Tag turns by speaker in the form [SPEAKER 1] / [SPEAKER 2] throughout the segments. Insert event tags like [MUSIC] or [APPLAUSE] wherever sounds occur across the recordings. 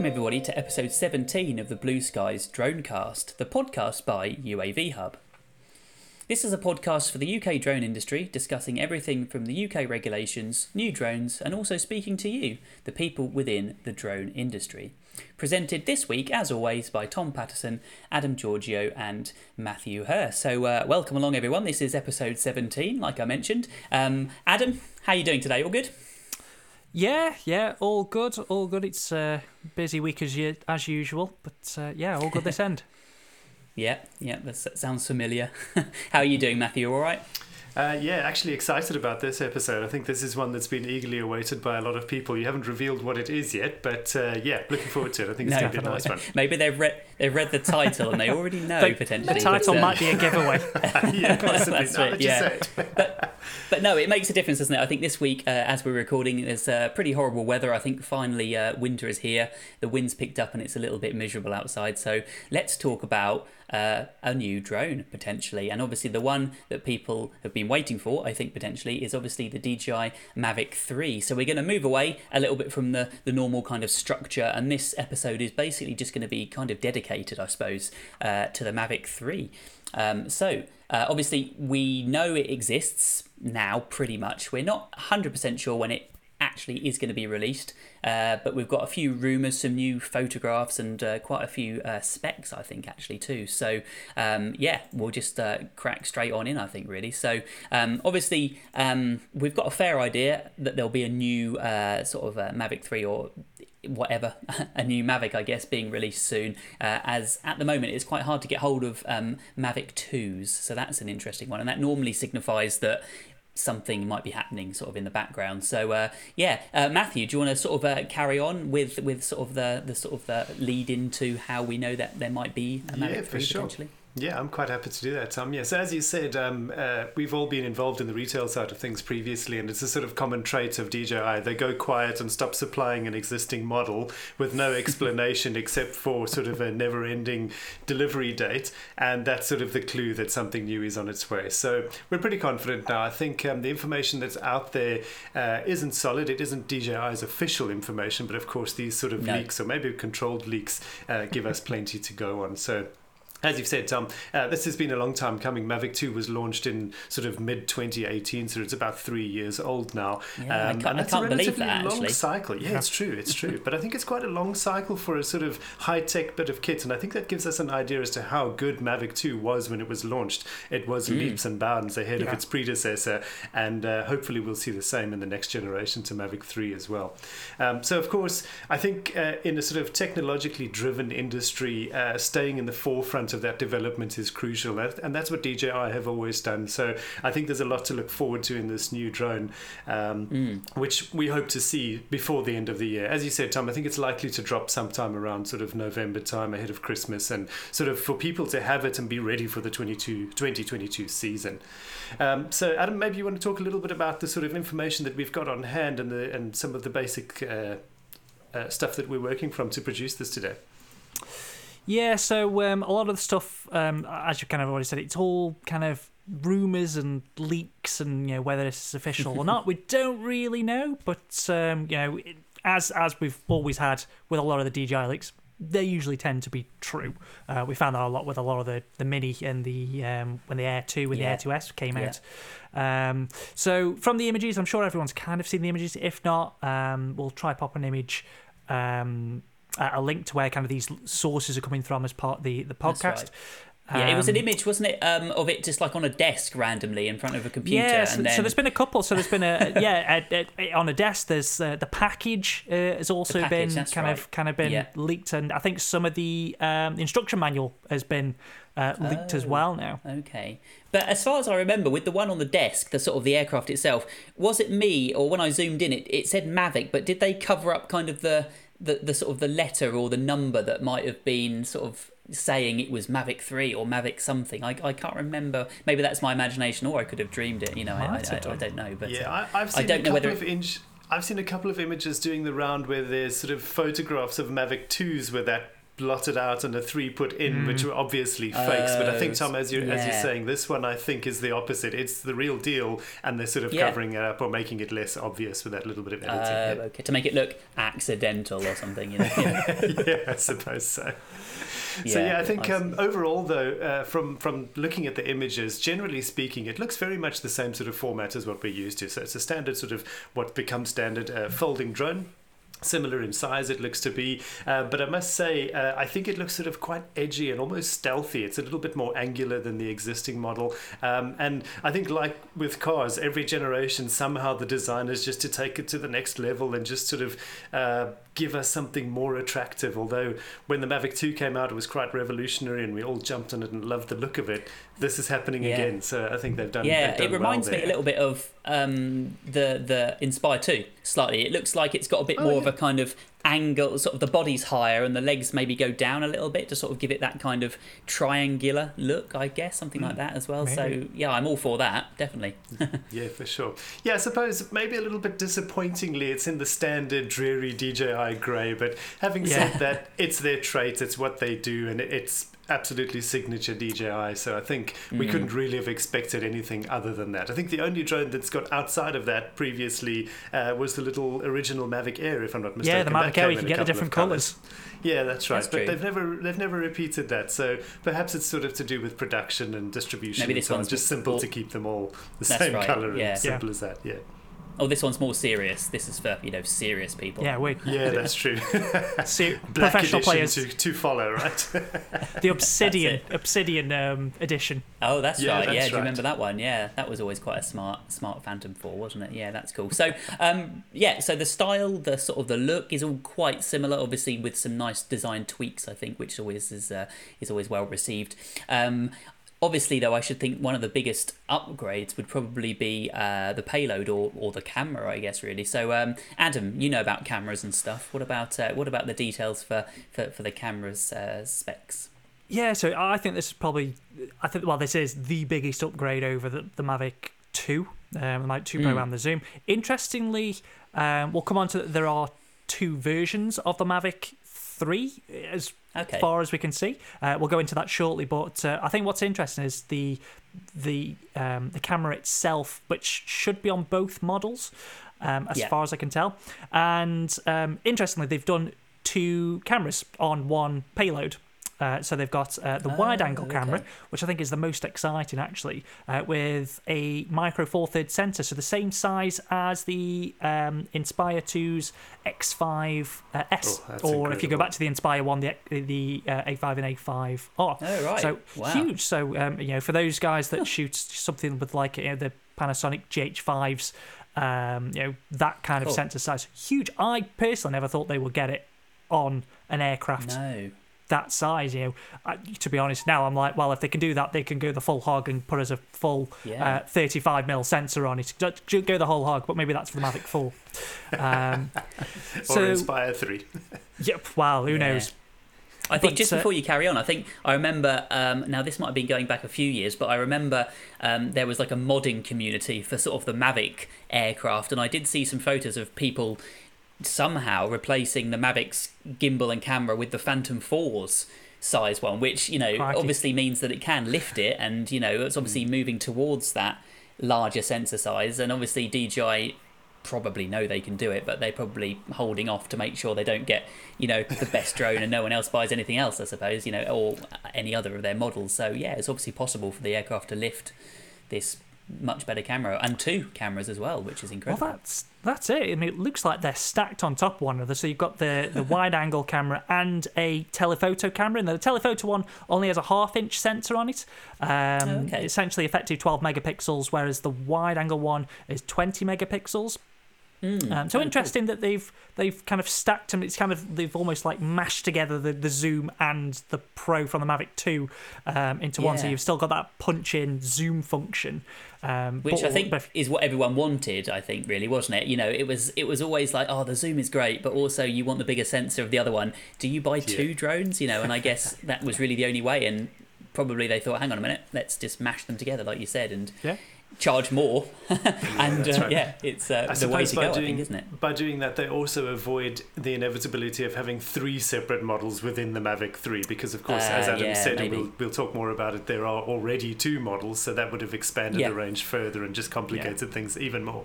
[SPEAKER 1] Welcome, everybody, to episode 17 of the Blue Skies Dronecast, the podcast by UAV Hub. This is a podcast for the UK drone industry, discussing everything from the UK regulations, new drones, and also speaking to you, the people within the drone industry. Presented this week, as always, by Tom Patterson, Adam Giorgio, and Matthew Hurst. So, uh, welcome along, everyone. This is episode 17, like I mentioned. Um, Adam, how are you doing today? All good?
[SPEAKER 2] Yeah, yeah, all good, all good. It's a busy week as you, as usual, but uh, yeah, all good this [LAUGHS] end.
[SPEAKER 1] Yeah, yeah, that sounds familiar. [LAUGHS] How are you doing, Matthew? All right?
[SPEAKER 3] Uh, yeah, actually excited about this episode. I think this is one that's been eagerly awaited by a lot of people. You haven't revealed what it is yet, but uh, yeah, looking forward to it. I think it's no, going to be a nice one.
[SPEAKER 1] Maybe they've read they've read the title and they [LAUGHS] already know potentially.
[SPEAKER 2] The title but, uh, might be a giveaway. [LAUGHS]
[SPEAKER 3] yeah, possibly. That's right, yeah.
[SPEAKER 1] but, but no, it makes a difference, doesn't it? I think this week, uh, as we're recording, there's uh, pretty horrible weather. I think finally uh, winter is here. The wind's picked up and it's a little bit miserable outside. So let's talk about uh, a new drone potentially. And obviously, the one that people have been waiting for, I think potentially, is obviously the DJI Mavic 3. So we're going to move away a little bit from the, the normal kind of structure. And this episode is basically just going to be kind of dedicated, I suppose, uh, to the Mavic 3. Um, so, uh, obviously, we know it exists now pretty much. We're not 100% sure when it actually is going to be released. Uh, but we've got a few rumours, some new photographs, and uh, quite a few uh, specs, I think, actually, too. So, um, yeah, we'll just uh, crack straight on in, I think, really. So, um, obviously, um, we've got a fair idea that there'll be a new uh, sort of uh, Mavic 3 or whatever [LAUGHS] a new Mavic I guess being released soon uh, as at the moment it's quite hard to get hold of um, Mavic 2s so that's an interesting one and that normally signifies that something might be happening sort of in the background. So uh, yeah, uh, Matthew, do you want to sort of uh, carry on with with sort of the the sort of the lead into how we know that there might be a Mavic yeah, 3 sure. potentially?
[SPEAKER 3] Yeah, I'm quite happy to do that, Tom. Yes, as you said, um, uh, we've all been involved in the retail side of things previously, and it's a sort of common trait of DJI. They go quiet and stop supplying an existing model with no [LAUGHS] explanation except for sort of a never ending delivery date, and that's sort of the clue that something new is on its way. So we're pretty confident now. I think um, the information that's out there uh, not solid. It isn't DJI's official information, but of course, these sort of no. leaks or maybe controlled leaks uh, give us plenty to go on. So as you've said, Tom, uh, this has been a long time coming. Mavic 2 was launched in sort of mid 2018, so it's about three years old now.
[SPEAKER 1] Yeah, um, I can't, and that's I can't a relatively that,
[SPEAKER 3] long cycle. Yeah, it's true, it's true. but I think it's quite a long cycle for a sort of high tech bit of kit, and I think that gives us an idea as to how good Mavic 2 was when it was launched. It was mm. leaps and bounds ahead yeah. of its predecessor, and uh, hopefully we'll see the same in the next generation to Mavic 3 as well. Um, so, of course, I think uh, in a sort of technologically driven industry, uh, staying in the forefront of that development is crucial, and that's what DJI have always done. So I think there's a lot to look forward to in this new drone, um, mm. which we hope to see before the end of the year. As you said, Tom, I think it's likely to drop sometime around sort of November time ahead of Christmas, and sort of for people to have it and be ready for the 22, 2022 season. Um, so, Adam, maybe you want to talk a little bit about the sort of information that we've got on hand and the and some of the basic uh, uh, stuff that we're working from to produce this today.
[SPEAKER 2] Yeah, so um, a lot of the stuff, um, as you kind of already said, it's all kind of rumors and leaks, and you know whether this is official or not, we [LAUGHS] don't really know. But um, you know, as as we've always had with a lot of the DJI leaks, they usually tend to be true. Uh, we found that a lot with a lot of the, the Mini and the um, when the Air 2 and yeah. the Air 2S came yeah. out. Um, so from the images, I'm sure everyone's kind of seen the images. If not, um, we'll try pop an image um, a link to where kind of these sources are coming from as part of the the podcast.
[SPEAKER 1] Yeah, it was an um, image, wasn't it, um, of it just like on a desk randomly in front of a computer.
[SPEAKER 2] Yeah, so,
[SPEAKER 1] then...
[SPEAKER 2] so there's been a couple. So there's been a [LAUGHS] yeah a, a, on a desk. There's uh, the package uh, has also package, been kind right. of kind of been yeah. leaked, and I think some of the um, instruction manual has been uh, leaked oh, as well now.
[SPEAKER 1] Okay, but as far as I remember, with the one on the desk, the sort of the aircraft itself, was it me or when I zoomed in, it it said Mavic, but did they cover up kind of the the, the sort of the letter or the number that might have been sort of saying it was Mavic 3 or Mavic something. I, I can't remember. Maybe that's my imagination or I could have dreamed it. You know, I, I, I, I, don't know. But
[SPEAKER 3] yeah, uh, I, have seen I don't a know whether of inch. I've seen a couple of images doing the round where there's sort of photographs of Mavic 2s with that blotted out and a three put in, which were obviously fakes. But I think Tom, as you are as you're saying, this one I think is the opposite. It's the real deal, and they're sort of
[SPEAKER 1] Yeah.
[SPEAKER 3] covering it up or making it less obvious with that little bit of editing.
[SPEAKER 1] Uh,
[SPEAKER 3] yeah.
[SPEAKER 1] okay, to make it look accidental or something, you know. [LAUGHS] Yeah,
[SPEAKER 3] yeah, I suppose so. So yeah, I think um, overall, though, uh, from from looking at the images, generally speaking, it looks very much the same sort of format as what we're used to. So it's a standard sort of what becomes standard uh, folding drone. Similar in size, it looks to be, uh, but I must say, uh, I think it looks sort of quite edgy and almost stealthy. It's a little bit more angular than the existing model, um, and I think, like with cars, every generation somehow the designers just to take it to the next level and just sort of uh, give us something more attractive. Although when the Mavic 2 came out, it was quite revolutionary, and we all jumped on it and loved the look of it. This is happening
[SPEAKER 1] Yeah.
[SPEAKER 3] again, so I think they've done.
[SPEAKER 1] yeah,
[SPEAKER 3] they've done
[SPEAKER 1] it reminds
[SPEAKER 3] well
[SPEAKER 1] me a little bit of um, the the Inspire 2 slightly. It looks like it's got a bit
[SPEAKER 3] Oh,
[SPEAKER 1] more of
[SPEAKER 3] yeah.
[SPEAKER 1] A kind of angle, sort of the body's higher and the legs maybe go down a little bit to sort of give it that kind of triangular look, I guess, something
[SPEAKER 3] Hmm.
[SPEAKER 1] like that as well. So yeah, I'm all for that, definitely. [LAUGHS] [LAUGHS]
[SPEAKER 3] Yeah, for sure. Yeah, I suppose maybe a little bit disappointingly, it's in the standard dreary DJI grey. But having
[SPEAKER 2] Yeah.
[SPEAKER 3] said that, it's their trait, it's what they do, and it's absolutely signature DJI. So I think we
[SPEAKER 1] Mm.
[SPEAKER 3] couldn't really have expected anything other than that. I think the only drone that's got outside of that previously uh, was the little original Mavic Air, if I'm not mistaken.
[SPEAKER 2] Yeah, the Mavic Air, you can get the different
[SPEAKER 3] colours. Yeah, that's right.
[SPEAKER 1] That's
[SPEAKER 3] but
[SPEAKER 1] true.
[SPEAKER 3] they've never they've never repeated that. So perhaps it's sort of to do with production and distribution.
[SPEAKER 1] Maybe
[SPEAKER 3] and
[SPEAKER 1] this
[SPEAKER 3] so on.
[SPEAKER 1] one's
[SPEAKER 3] just simple to keep them all the same
[SPEAKER 1] right,
[SPEAKER 3] color
[SPEAKER 1] yeah.
[SPEAKER 3] and simple as that. Yeah.
[SPEAKER 1] Oh, this one's more serious. This is for you know serious people.
[SPEAKER 2] Yeah, we
[SPEAKER 3] Yeah, that's true. [LAUGHS]
[SPEAKER 2] see [LAUGHS]
[SPEAKER 3] Black
[SPEAKER 2] professional players.
[SPEAKER 3] to, to follow, right?
[SPEAKER 2] The Obsidian [LAUGHS] Obsidian um, edition.
[SPEAKER 1] Oh, that's
[SPEAKER 3] Yeah,
[SPEAKER 1] right.
[SPEAKER 3] that's
[SPEAKER 1] yeah, do you remember that one? Yeah, that was always quite a smart, smart Phantom Four, wasn't it? Yeah, that's cool. So, um, yeah, so the style, the sort of the look is all quite similar, obviously with some nice design tweaks, I think, which always is uh, is always well received. Um, obviously, though, I should think one of the biggest upgrades would probably be uh, the payload or, or the camera, I guess, really. So, um, Adam, you know about cameras and stuff. What about uh, what about the details for for, for the cameras uh, specs?
[SPEAKER 2] Yeah, so I think this is probably, I think, well, this is the biggest upgrade over the, the Mavic 2, um, the Mavic 2 Pro
[SPEAKER 1] Mm.
[SPEAKER 2] and the Zoom. Interestingly, um, we'll come on to, that. there are two versions of the Mavic 3, as
[SPEAKER 1] Okay.
[SPEAKER 2] far as we can see. Uh, we'll go into that shortly, but uh, I think what's interesting is the the um, the camera itself, which should be on both models, um, as
[SPEAKER 1] Yeah.
[SPEAKER 2] far as I can tell. And um, interestingly, they've done two cameras on one payload. Uh, so they've got uh, the
[SPEAKER 1] Oh,
[SPEAKER 2] wide-angle camera, which I think is the most exciting, actually, uh, with a micro four third sensor, so the same size as the um, Inspire 2's X5S, uh,
[SPEAKER 3] Oh,
[SPEAKER 2] or if you go back to the Inspire one, the the uh, X5 and A5R.
[SPEAKER 1] Oh, right.
[SPEAKER 2] So
[SPEAKER 1] Wow.
[SPEAKER 2] huge. So um, you know, for those guys that shoot something with like you know, the Panasonic GH5s, um, you know that kind of
[SPEAKER 1] Cool.
[SPEAKER 2] sensor size, huge. I personally never thought they would get it on an aircraft
[SPEAKER 1] No.
[SPEAKER 2] That size. You know, I, to be honest, now I'm like, well, if they can do that, they can go the full hog and put us a full
[SPEAKER 1] Yeah.
[SPEAKER 2] uh, 35 mil sensor on it. Ju- ju- Go the whole hog, but maybe that's for the Mavic 4. Um, [LAUGHS]
[SPEAKER 3] or
[SPEAKER 2] so,
[SPEAKER 3] Inspire 3. [LAUGHS]
[SPEAKER 2] yep. Wow. Who
[SPEAKER 1] Yeah.
[SPEAKER 2] knows?
[SPEAKER 1] I think
[SPEAKER 2] But,
[SPEAKER 1] just
[SPEAKER 2] uh,
[SPEAKER 1] before you carry on, I think I remember. Um, now this might have been going back a few years, but I remember um, there was like a modding community for sort of the Mavic aircraft, and I did see some photos of people somehow replacing the Mavic's gimbal and camera with the Phantom 4's size one, which you know
[SPEAKER 2] Crikey.
[SPEAKER 1] obviously means that it can lift it, and you know it's obviously mm. moving towards that larger sensor size, and obviously DJI probably know they can do it, but they're probably holding off to make sure they don't get, you know, the best drone and no one else buys anything else, I suppose, you know, or any other of their models. So yeah, it's obviously possible for the aircraft to lift this much better camera and two cameras as well, which is incredible.
[SPEAKER 2] Well, that's that's it. I mean, it looks like they're stacked on top of one another. So you've got the, the [LAUGHS] wide angle camera and a telephoto camera. And the telephoto one only has a half inch sensor on it. Um,
[SPEAKER 1] Oh, okay.
[SPEAKER 2] Essentially, effective 12 megapixels, whereas the wide angle one is 20 megapixels.
[SPEAKER 1] Mm.
[SPEAKER 2] Um, so
[SPEAKER 1] Oh, cool.
[SPEAKER 2] interesting that they've they've kind of stacked them. It's kind of they've almost like mashed together the, the zoom and the Pro from the Mavic Two um, into one. So you've still got that punch in zoom function, um,
[SPEAKER 1] Which I think
[SPEAKER 2] but-
[SPEAKER 1] is what everyone wanted. I think really wasn't it? You know, it was it was always like, oh, the zoom is great, but also you want the bigger sensor of the other one. Do you buy two drones? You know, and I guess [LAUGHS] that was really the only way. And probably they thought, hang on a minute, let's just mash them together, like you said. And
[SPEAKER 2] Yeah.
[SPEAKER 1] Charge more, [LAUGHS] and
[SPEAKER 3] that's
[SPEAKER 1] uh,
[SPEAKER 3] right.
[SPEAKER 1] yeah, it's uh, the way to go.
[SPEAKER 3] doing,
[SPEAKER 1] I think, isn't it?
[SPEAKER 3] by doing that, they also avoid the inevitability of having three separate models within the Mavic 3, because of course, as
[SPEAKER 1] Uh,
[SPEAKER 3] Adam
[SPEAKER 1] yeah,
[SPEAKER 3] said, and we'll, we'll talk more about it, there are already two models, so that would have expanded
[SPEAKER 1] Yeah.
[SPEAKER 3] the range further and just complicated things even more.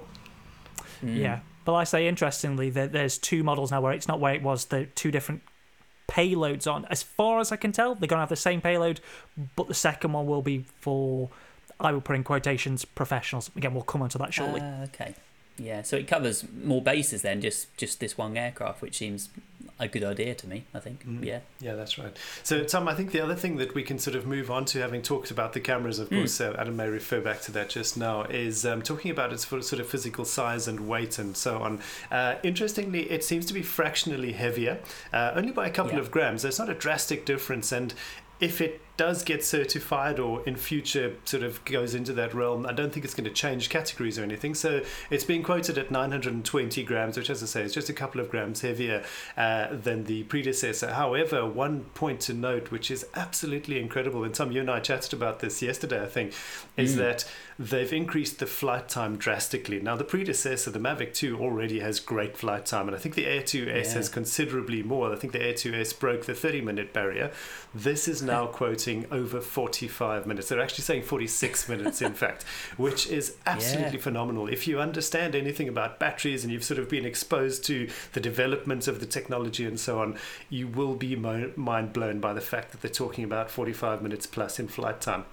[SPEAKER 1] Mm.
[SPEAKER 2] Yeah, but like I say, interestingly, there, there's two models now where it's not where it was. The two different payloads on. As far as I can tell, they're gonna have the same payload, but the second one will be for. I will put in quotations professionals. Again, we'll come onto that shortly.
[SPEAKER 1] Ah, okay. Yeah, so it covers more bases than just just this one aircraft, which seems a good idea to me. I think.
[SPEAKER 3] Mm.
[SPEAKER 1] Yeah.
[SPEAKER 3] Yeah, that's right. So, Tom, I think the other thing that we can sort of move on to, having talked about the cameras, of
[SPEAKER 1] Mm.
[SPEAKER 3] course, uh, Adam may refer back to that just now, is um, talking about its sort of physical size and weight and so on. Uh, interestingly, it seems to be fractionally heavier, uh, only by a couple
[SPEAKER 1] Yeah.
[SPEAKER 3] of grams. There's not a drastic difference, and if it does get certified or in future sort of goes into that realm, I don't think it's going to change categories or anything. So it's being quoted at 920 grams, which, as I say, is just a couple of grams heavier uh, than the predecessor. However, one point to note, which is absolutely incredible, and Tom, you and I chatted about this yesterday, I think, is
[SPEAKER 1] Mm.
[SPEAKER 3] that they've increased the flight time drastically. Now, the predecessor, the Mavic 2, already has great flight time, and I think the Air 2S
[SPEAKER 1] Yeah.
[SPEAKER 3] has considerably more. I think the Air 2S broke the 30 minute barrier. This is now [LAUGHS] over 45 minutes. They're actually saying 46 [LAUGHS] minutes, in fact, which is absolutely
[SPEAKER 1] Yeah.
[SPEAKER 3] phenomenal. If you understand anything about batteries and you've sort of been exposed to the development of the technology and so on, you will be mo- mind blown by the fact that they're talking about 45 minutes plus in flight time.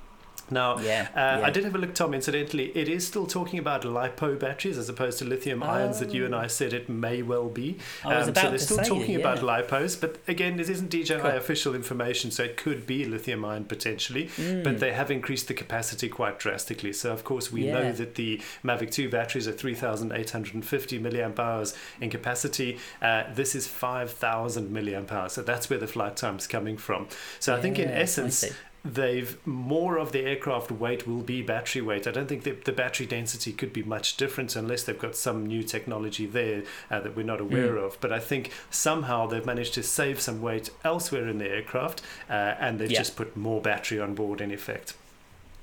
[SPEAKER 3] Now,
[SPEAKER 1] Yeah.
[SPEAKER 3] uh,
[SPEAKER 1] yeah.
[SPEAKER 3] I did have a look, Tom. Incidentally, it is still talking about lipo batteries as opposed to lithium ions that you and I said it may well be.
[SPEAKER 1] I was
[SPEAKER 3] Um,
[SPEAKER 1] about
[SPEAKER 3] so they're
[SPEAKER 1] to
[SPEAKER 3] still
[SPEAKER 1] say,
[SPEAKER 3] talking
[SPEAKER 1] yeah.
[SPEAKER 3] about lipos, but again, this isn't DJI
[SPEAKER 1] Cool.
[SPEAKER 3] official information, so it could be lithium ion potentially.
[SPEAKER 1] Mm.
[SPEAKER 3] But they have increased the capacity quite drastically. So of course, we know that the Mavic 2 batteries are 3,850 milliamp hours in capacity. Uh, this is 5,000 milliamp hours. So that's where the flight time's coming from. So I think in essence. They've more of the aircraft weight will be battery weight. I don't think the, the battery density could be much different unless they've got some new technology there uh, that we're not aware
[SPEAKER 1] Mm.
[SPEAKER 3] of. But I think somehow they've managed to save some weight elsewhere in the aircraft uh, and they've
[SPEAKER 1] Yeah.
[SPEAKER 3] just put more battery on board in effect.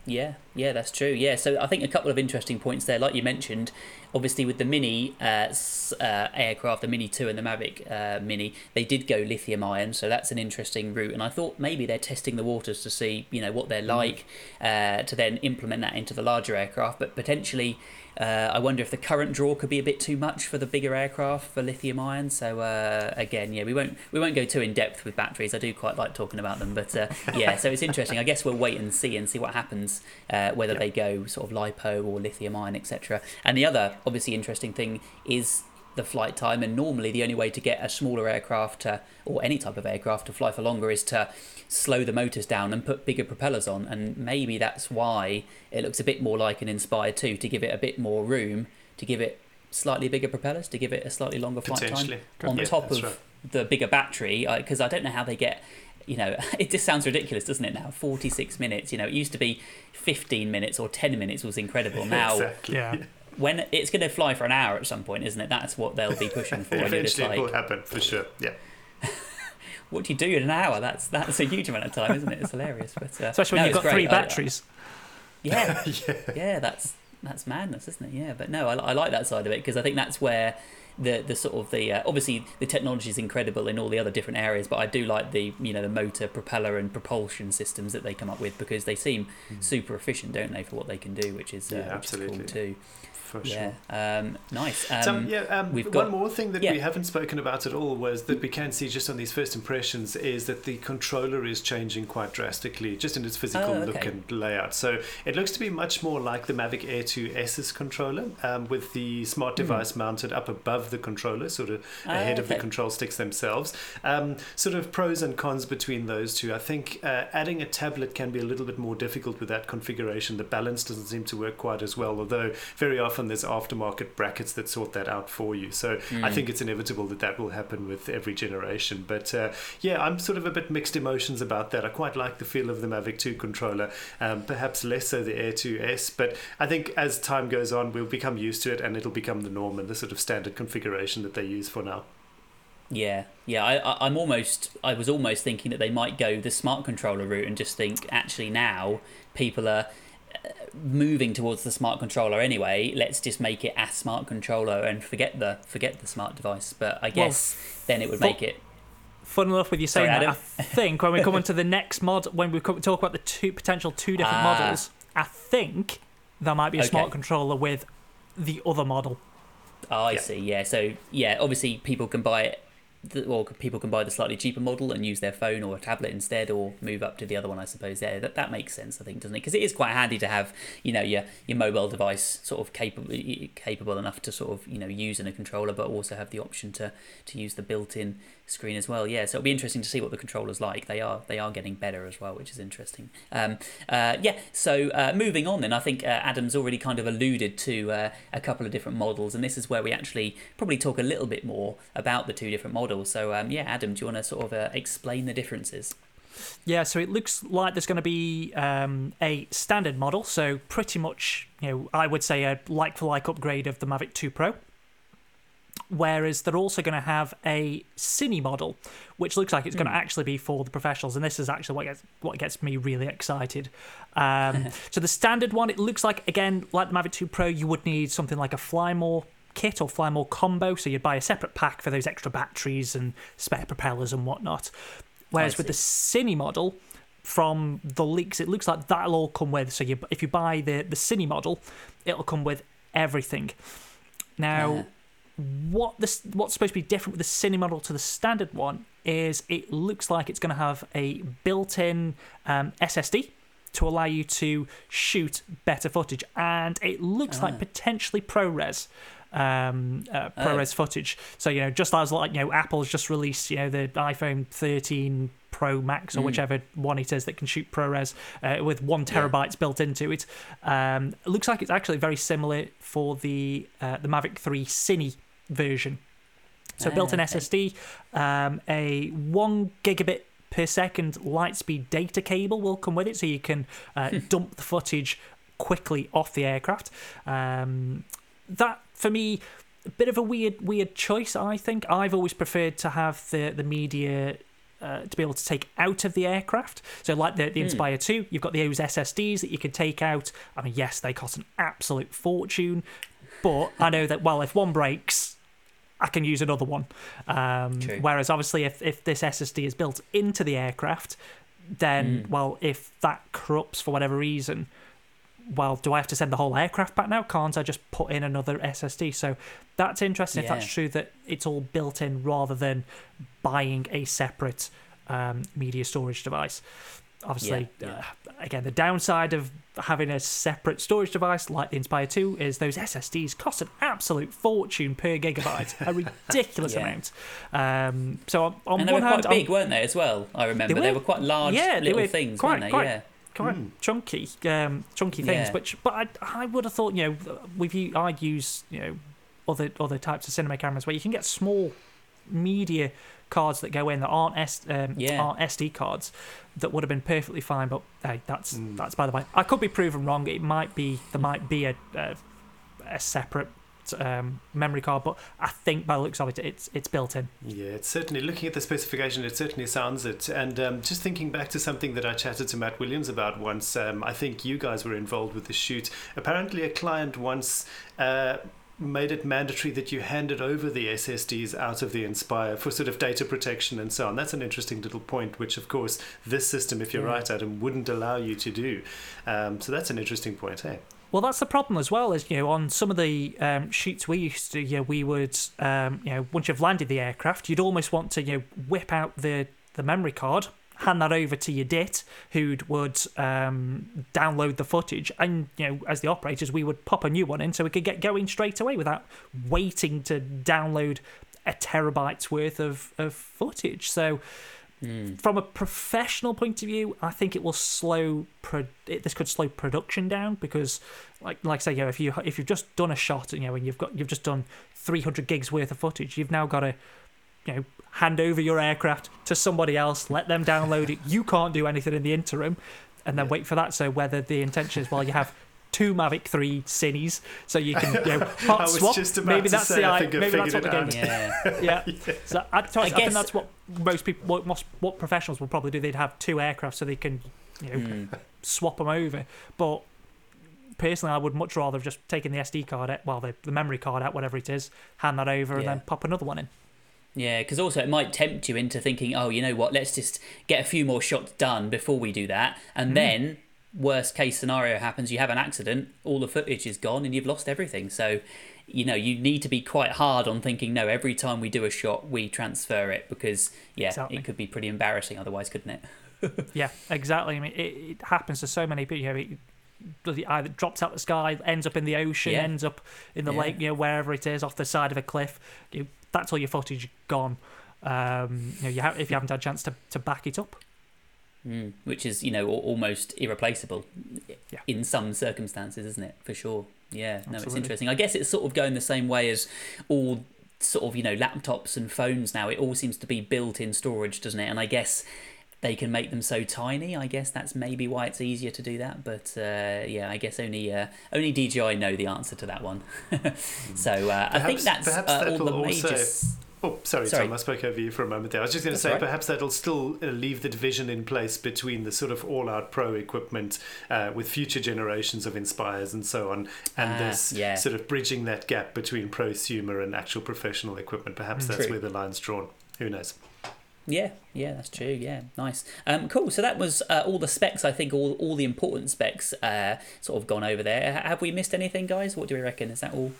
[SPEAKER 1] Yeah, yeah, that's true. Yeah, so I think a couple of interesting points there. Like you mentioned, obviously with the Mini uh, uh, aircraft, the Mini 2 and the Mavic uh, Mini, they did go lithium ion, so that's an interesting route. And I thought maybe they're testing the waters to see, you know, what they're like uh, to then implement that into the larger aircraft. But potentially, uh, I wonder if the current draw could be a bit too much for the bigger aircraft for lithium ion. So uh, again, yeah, we won't we won't go too in depth with batteries. I do quite like talking about them, but uh, yeah, so it's interesting. I guess we'll wait and see and see what happens, uh, whether
[SPEAKER 3] Yeah.
[SPEAKER 1] they go sort of lipo or lithium ion, etc. And the other obviously interesting thing is the flight time. And normally, the only way to get a smaller aircraft to, or any type of aircraft to fly for longer is to slow the motors down and put bigger propellers on. And maybe that's why it looks a bit more like an Inspire 2 to give it a bit more room, to give it slightly bigger propellers, to give it a slightly longer flight time on
[SPEAKER 3] Yeah,
[SPEAKER 1] top of
[SPEAKER 3] right.
[SPEAKER 1] the bigger battery because I don't know how they get you know [LAUGHS] it just sounds ridiculous doesn't it now 46 minutes you know it used to be 15 minutes or 10 minutes was incredible [LAUGHS] now
[SPEAKER 3] exactly.
[SPEAKER 2] Yeah.
[SPEAKER 1] When it's going to fly for an hour at some point isn't it that's what they'll be pushing for [LAUGHS] and you're
[SPEAKER 3] Eventually, it will happen for sure. Yeah. [LAUGHS]
[SPEAKER 1] what do you do in an hour that's that's a huge amount of time isn't it it's hilarious but uh,
[SPEAKER 2] Especially when
[SPEAKER 1] no,
[SPEAKER 2] you've
[SPEAKER 1] it's
[SPEAKER 2] got three
[SPEAKER 1] great. I-
[SPEAKER 2] batteries.
[SPEAKER 1] yeah [LAUGHS]
[SPEAKER 3] yeah.
[SPEAKER 1] yeah, that's that's madness, isn't it? Yeah, but no, I, I like that side of it because I think that's where the the sort of the uh, obviously the technology is incredible in all the other different areas, but I do like the you know the motor, propeller, and propulsion systems that they come up with because they seem super efficient, don't they, for what they can do, which is uh.
[SPEAKER 3] Yeah,
[SPEAKER 1] which is cool
[SPEAKER 3] absolutely.
[SPEAKER 1] too.
[SPEAKER 3] For sure.
[SPEAKER 1] Yeah, um, nice. Um,
[SPEAKER 3] So, yeah, um,
[SPEAKER 1] we've got, one
[SPEAKER 3] more thing that
[SPEAKER 1] yeah.
[SPEAKER 3] we haven't spoken about at all was that we can see just on these first impressions is that the controller is changing quite drastically, just in its physical
[SPEAKER 1] Oh,
[SPEAKER 3] look and layout. So it looks to be much more like the Mavic Air 2S's controller, um, with the smart device mounted up above the controller, sort of
[SPEAKER 1] Hmm. Ah,
[SPEAKER 3] ahead of the control sticks themselves. Um, sort of pros and cons between those two. I think uh, adding a tablet can be a little bit more difficult with that configuration. The balance doesn't seem to work quite as well, although very often there's aftermarket brackets that sort that out for you. So I
[SPEAKER 1] Mm.
[SPEAKER 3] think it's inevitable that that will happen with every generation. But uh, yeah, I'm sort of a bit mixed emotions about that. I quite like the feel of the Mavic 2 controller, um, perhaps less so the Air 2S. But I think as time goes on, we'll become used to it and it'll become the norm and the sort of standard configuration that they use for now.
[SPEAKER 1] Yeah, yeah. I, I, I'm almost. I was almost thinking that they might go the smart controller route and just think actually now people are moving towards the smart controller anyway. Let's just make it a smart controller and forget the forget the smart device. But I guess well, then it would make it.
[SPEAKER 2] Fun enough with you saying Sorry, that. I think when we come into [LAUGHS] the next mod, when we talk about the two potential two different ah. models, I think there might be a okay. smart controller with the other model.
[SPEAKER 1] Oh, I yeah. see. Yeah. So yeah, obviously people can buy it or people can buy the slightly cheaper model and use their phone or a tablet instead, or move up to the other one. I suppose. Yeah, that that makes sense. I think, doesn't it? Because it is quite handy to have, you know, your your mobile device sort of capable capable enough to sort of you know use in a controller, but also have the option to to use the built-in screen as well. Yeah, so it'll be interesting to see what the controllers like. They are they are getting better as well, which is interesting. Um, uh, yeah. So uh, moving on, then I think uh, Adam's already kind of alluded to uh, a couple of different models, and this is where we actually probably talk a little bit more about the two different models. So um, yeah, Adam, do you want to sort of uh, explain the differences?
[SPEAKER 2] Yeah, so it looks like there's going to be um, a standard model, so pretty much, you know, I would say a like for like upgrade of the Mavic 2 Pro whereas they're also going to have a cine model, which looks like it's going to actually be for the professionals, and this is actually what gets what gets me really excited. Um, [LAUGHS] so the standard one, it looks like again like the Mavic 2 Pro, you would need something like a Flymore kit or Flymore combo, so you'd buy a separate pack for those extra batteries and spare propellers and whatnot. Whereas with the cine model, from the leaks, it looks like that'll all come with. So you, if you buy the the cine model, it'll come with everything. Now, what this what's supposed to be different with the cine model to the standard one is it looks like it's going to have a built-in um, SSD to allow you to shoot better footage, and it looks like ah. potentially ProRes. Um, uh, oh. ProRes footage. So you know, just as like you know, Apple's just released you know the iPhone 13 Pro Max or mm. whichever one it is that can shoot ProRes uh, with one terabytes yeah. built into it. Um, it looks like it's actually very similar for the uh, the Mavic 3 Cine version. So built-in SSD, um, a one gigabit per second lightspeed data cable will come with it, so you can uh, [LAUGHS] dump the footage quickly off the aircraft. Um, that for me, a bit of a weird weird choice. I think I've always preferred to have the the media. Uh, to be able to take out of the aircraft. So, like the, the hmm. Inspire 2, you've got the those SSDs that you can take out. I mean, yes, they cost an absolute fortune, but I know that, well, if one breaks, I can use another one. Um, whereas obviously, if, if this SSD is built into the aircraft, then mm. well, if that corrupts for whatever reason, well, do I have to send the whole aircraft back now? Can't I just put in another SSD? So that's interesting yeah. if that's true that it's all built in rather than buying a separate um, media storage device obviously yeah, yeah. Uh, again the downside of having a separate storage device like the inspire 2 is those ssds cost an absolute fortune per gigabyte a [LAUGHS] ridiculous yeah. amount um, so on, on
[SPEAKER 1] and they
[SPEAKER 2] one
[SPEAKER 1] were
[SPEAKER 2] hand
[SPEAKER 1] quite big I'm, weren't they as well i remember they were, they were quite large yeah, little things quite, weren't they
[SPEAKER 2] quite,
[SPEAKER 1] yeah
[SPEAKER 2] quite mm. chunky, um, chunky things. Which, but I, I would have thought, you know, we've I'd use you know other other types of cinema cameras where you can get small media cards that go in that aren't S, um, yeah. aren't SD cards that would have been perfectly fine. But hey, that's mm. that's by the way. I could be proven wrong. It might be there might be a a, a separate um, memory card, but I think by the looks of it, it's it's built in.
[SPEAKER 3] Yeah, it's certainly looking at the specification, it certainly sounds it. And um, just thinking back to something that I chatted to Matt Williams about once, um, I think you guys were involved with the shoot. Apparently, a client once. Uh, made it mandatory that you handed over the SSDs out of the Inspire for sort of data protection and so on. That's an interesting little point, which of course this system, if you're yeah. right, Adam, wouldn't allow you to do. Um, so that's an interesting point, hey.
[SPEAKER 2] Well, that's the problem as well. Is you know on some of the um, shoots we used to, you know, we would, um, you know, once you've landed the aircraft, you'd almost want to, you know, whip out the the memory card hand that over to your DIT, who would um, download the footage, and you know, as the operators, we would pop a new one in so we could get going straight away without waiting to download a terabyte's worth of, of footage. So. Mm. From a professional point of view, I think it will slow. Pro- it, this could slow production down because, like, like I say, you know, if you if you've just done a shot, you know, and you've got you've just done 300 gigs worth of footage, you've now got to you know, hand over your aircraft to somebody else, let them download it. You can't do anything in the interim, and then yeah. wait for that. So whether the intention is, well, you have two Mavic 3 Cines, so you can you know, [LAUGHS] hot swap. maybe that's
[SPEAKER 3] say,
[SPEAKER 2] the maybe that's what the game.
[SPEAKER 1] Yeah, [LAUGHS]
[SPEAKER 2] yeah. [LAUGHS] yeah. So I, I, I, think that's what most people, what, most, what professionals will probably do. They'd have two aircraft so they can you know mm. swap them over. But personally, I would much rather have just taken the SD card out, well, the, the memory card out, whatever it is, hand that over, and then pop another one in.
[SPEAKER 1] Yeah, because also it might tempt you into thinking, oh, you know what, let's just get a few more shots done before we do that. And hmm. then, worst case scenario happens, you have an accident, all the footage is gone, and you've lost everything. So, you know, you need to be quite hard on thinking, no, every time we do a shot, we transfer it because, yeah,
[SPEAKER 2] Exactly.
[SPEAKER 1] it could be pretty embarrassing otherwise, couldn't it? [LAUGHS]
[SPEAKER 2] Yeah, exactly. I mean, it, it happens to so many people. You know, it bloody either drops out of the sky, ends up in the ocean,
[SPEAKER 1] Yeah.
[SPEAKER 2] ends up in the
[SPEAKER 1] Yeah.
[SPEAKER 2] lake, you know, wherever it is, off the side of a cliff. You, that's all your footage gone. Um, you know, you have, if you haven't had a chance to, to back it up.
[SPEAKER 1] Mm, which is, you know, almost irreplaceable
[SPEAKER 2] Yeah.
[SPEAKER 1] in some circumstances, isn't it? For sure. Yeah, no, it's interesting. I guess it's sort of going the same way as all sort of, you know, laptops and phones now. It all seems to be built in storage, doesn't it? And I guess they can make them so tiny. I guess that's maybe why it's easier to do that. But uh, yeah, I guess only uh, only DJI know the answer to that one. [LAUGHS] so uh, I think that's
[SPEAKER 3] perhaps
[SPEAKER 1] uh, all the major.
[SPEAKER 3] also- Oh, sorry,
[SPEAKER 1] Sorry.
[SPEAKER 3] Tom. I spoke over you for a moment there. I was just going to say
[SPEAKER 1] all right.
[SPEAKER 3] perhaps that'll still uh, leave the division in place between the sort of all-out pro equipment uh, with future generations of Inspires and so on, and
[SPEAKER 1] Ah,
[SPEAKER 3] this
[SPEAKER 1] yeah.
[SPEAKER 3] sort of bridging that gap between prosumer and actual professional equipment. Perhaps that's
[SPEAKER 1] True.
[SPEAKER 3] where the line's drawn. Who knows?
[SPEAKER 1] Yeah, yeah, that's true. Yeah, nice. Um, cool. So that was uh, all the specs. I think all all the important specs uh, sort of gone over there. Have we missed anything, guys? What do we reckon? Is that all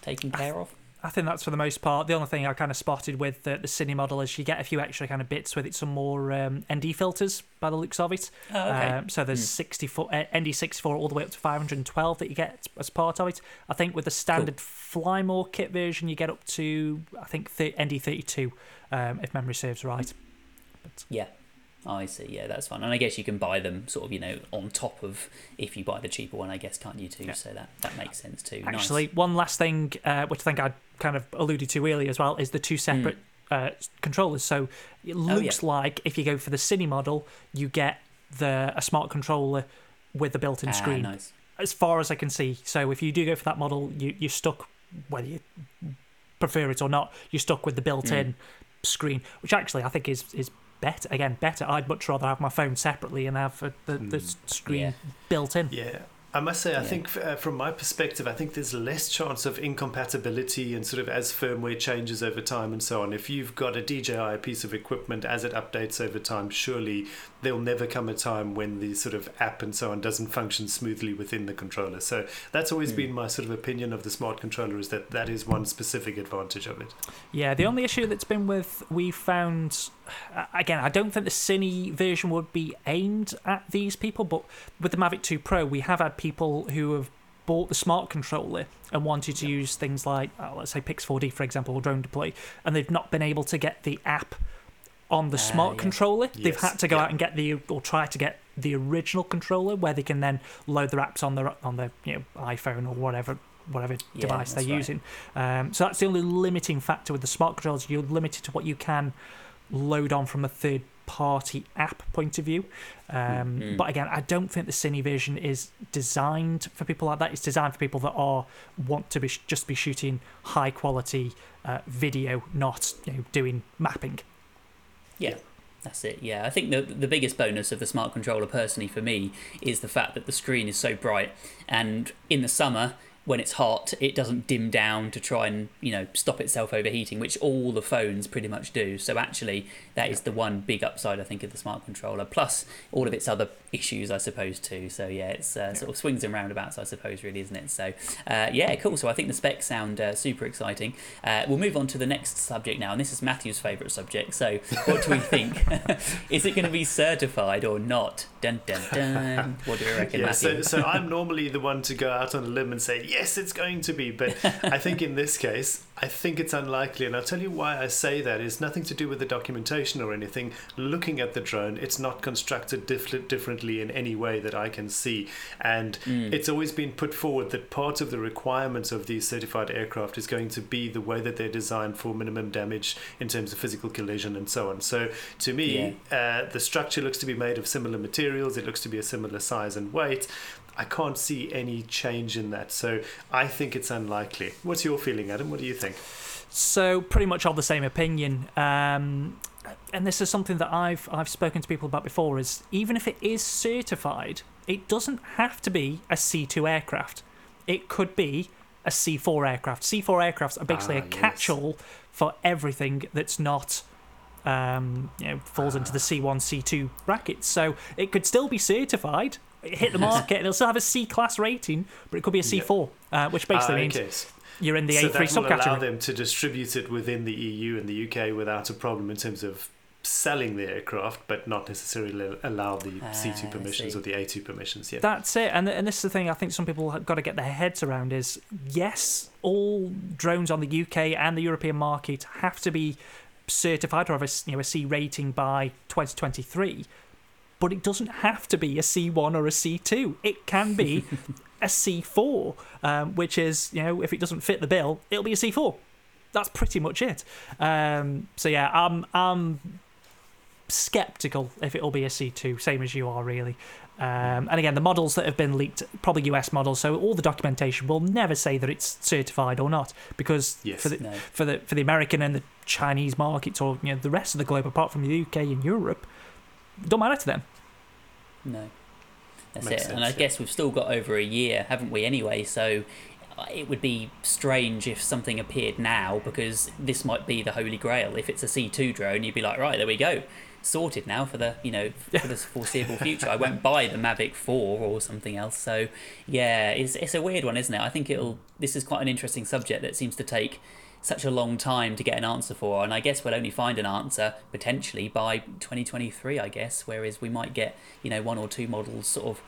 [SPEAKER 1] taken care of?
[SPEAKER 2] I think that's for the most part. The only thing I kind of spotted with the, the Cine model is you get a few extra kind of bits with it, some more um, ND filters by the looks of it.
[SPEAKER 1] Oh, okay.
[SPEAKER 2] Um, so there's 64 uh, ND64 all the way up to 512 that you get as part of it. I think with the standard Flymore kit version, you get up to I think th- ND32 um, if memory serves right.
[SPEAKER 1] yeah. Oh, I see. Yeah, that's fine. And I guess you can buy them sort of, you know, on top of if you buy the cheaper one. I guess can't you too?
[SPEAKER 2] Yeah.
[SPEAKER 1] So that that makes sense too.
[SPEAKER 2] Actually,
[SPEAKER 1] nice.
[SPEAKER 2] one last thing, uh, which I think I kind of alluded to earlier as well, is the two separate uh, controllers. So it
[SPEAKER 1] Hmm. Oh, yeah.
[SPEAKER 2] looks like if you go for the Cine model, you get the a smart controller with the built-in
[SPEAKER 1] Ah,
[SPEAKER 2] screen.
[SPEAKER 1] nice.
[SPEAKER 2] As far as I can see, so if you do go for that model, you you're stuck whether you prefer it or not. You're stuck with the built-in
[SPEAKER 1] Hmm.
[SPEAKER 2] screen, which actually I think is is better. Again, better. I'd much rather have my phone separately and have uh, the the
[SPEAKER 3] Mm.
[SPEAKER 2] screen
[SPEAKER 1] Yeah.
[SPEAKER 2] built in.
[SPEAKER 3] Yeah. I must say, I
[SPEAKER 1] Yeah.
[SPEAKER 3] think uh, from my perspective, I think there's less chance of incompatibility and sort of as firmware changes over time and so on. If you've got a DJI piece of equipment as it updates over time, surely there'll never come a time when the sort of app and so on doesn't function smoothly within the controller. So that's always
[SPEAKER 1] Mm.
[SPEAKER 3] been my sort of opinion of the smart controller is that that is one specific advantage of it.
[SPEAKER 2] Yeah, the only issue that's been with we found [SIGHS] again, I don't think the Cine version would be aimed at these people, but with the Mavic 2 Pro, we have had people who have bought the smart controller and wanted to use things like, uh, let's say Pix4D, for example, or DroneDeploy, and they've not been able to get the app on the
[SPEAKER 1] Ah,
[SPEAKER 2] smart
[SPEAKER 1] yeah.
[SPEAKER 2] controller. They've had to go
[SPEAKER 3] yeah.
[SPEAKER 2] out and get the or try to get the original controller where they can then load their apps on their on their you know iPhone or whatever whatever
[SPEAKER 1] Yeah,
[SPEAKER 2] device they're
[SPEAKER 1] right.
[SPEAKER 2] using. Um, so that's the only limiting factor with the smart controllers. You're limited to what you can load on from a third party app point of view. Um,
[SPEAKER 1] Mhm.
[SPEAKER 2] But again, I don't think the Cine version is designed for people like that. It's designed for people that are want to be just be shooting high quality uh, video, not you know, doing mapping.
[SPEAKER 1] Yeah, that's it. Yeah, I think the the biggest bonus of the smart controller, personally for me, is the fact that the screen is so bright, and in the summer when it's hot, it doesn't dim down to try and you know stop itself overheating, which all the phones pretty much do. So actually, that is the one big upside I think of the smart controller, plus all of its other issues, I suppose too. So yeah, it's uh, sort of swings and roundabouts, I suppose, really, isn't it? So uh, yeah, cool. So I think the specs sound uh, super exciting. Uh, we'll move on to the next subject now, and this is Matthew's favourite subject. So what do we [LAUGHS] think? [LAUGHS] is it going to be certified or not? Dun dun dun. What do you reckon,
[SPEAKER 3] Yeah,
[SPEAKER 1] Matthew?
[SPEAKER 3] so, so I'm [LAUGHS] normally the one to go out on a limb and say, yes, it's going to be. But I think in this case, I think it's unlikely. And I'll tell you why I say that. It's nothing to do with the documentation or anything. Looking at the drone, it's not constructed diff- differently in any way that I can see. And
[SPEAKER 1] Mm.
[SPEAKER 3] it's always been put forward that part of the requirements of these certified aircraft is going to be the way that they're designed for minimum damage in terms of physical collision and so on. So to me, uh, the structure looks to be made of similar materials. It looks to be a similar size and weight. I can't see any change in that. So I think it's unlikely. What's your feeling, Adam? What do you think?
[SPEAKER 2] So pretty much all the same opinion. Um, and this is something that I've I've spoken to people about before is even if it is certified, it doesn't have to be a C2 aircraft. It could be a C4 aircraft. C4 aircrafts are basically
[SPEAKER 3] Ah,
[SPEAKER 2] a
[SPEAKER 3] yes.
[SPEAKER 2] catch-all for everything that's not um, you know falls into the
[SPEAKER 3] Ah.
[SPEAKER 2] C1 C2 brackets. So it could still be certified, hit the market, and it'll still have a C class rating, but it could be a C4, uh, which basically means
[SPEAKER 3] okay.
[SPEAKER 2] you're in the
[SPEAKER 3] so
[SPEAKER 2] A3
[SPEAKER 3] that will allow them to distribute it within the EU and the UK without a problem in terms of selling the aircraft, but not necessarily allow the
[SPEAKER 1] Ah, I
[SPEAKER 3] C2 permissions or the A2 permissions. Yeah.
[SPEAKER 2] That's it, and and this is the thing I think some people have got to get their heads around is yes, all drones on the UK and the European market have to be certified or have a you know a C rating by 2023, but it doesn't have to be a C1 or a C2. It can be [LAUGHS] a C4, um, which is you know if it doesn't fit the bill, it'll be a C4. That's pretty much it. Um, so yeah, I'm I'm skeptical if it'll be a C2, same as you are really. Um, and again, the models that have been leaked, probably US models, so all the documentation will never say that it's certified or not, because
[SPEAKER 3] Yes.
[SPEAKER 2] for the
[SPEAKER 1] No.
[SPEAKER 2] for the for the American and the Chinese markets, or you know the rest of the globe, apart from the UK and Europe, don't matter to them.
[SPEAKER 1] No. That's
[SPEAKER 3] Makes
[SPEAKER 1] it. and I
[SPEAKER 3] yeah.
[SPEAKER 1] guess we've still got over a year, haven't we, anyway? So uh, it would be strange if something appeared now because this might be the holy grail. If it's a C2 drone, you'd be like, right, there we go. Sorted now for the you know [LAUGHS] for the foreseeable future. I won't buy the Mavic 4 or something else. So yeah, it's it's a weird one, isn't it? I think it'll. This is quite an interesting subject that seems to take such a long time to get an answer for, and I guess we'll only find an answer potentially by 2023. I guess, whereas we might get you know one or two models sort of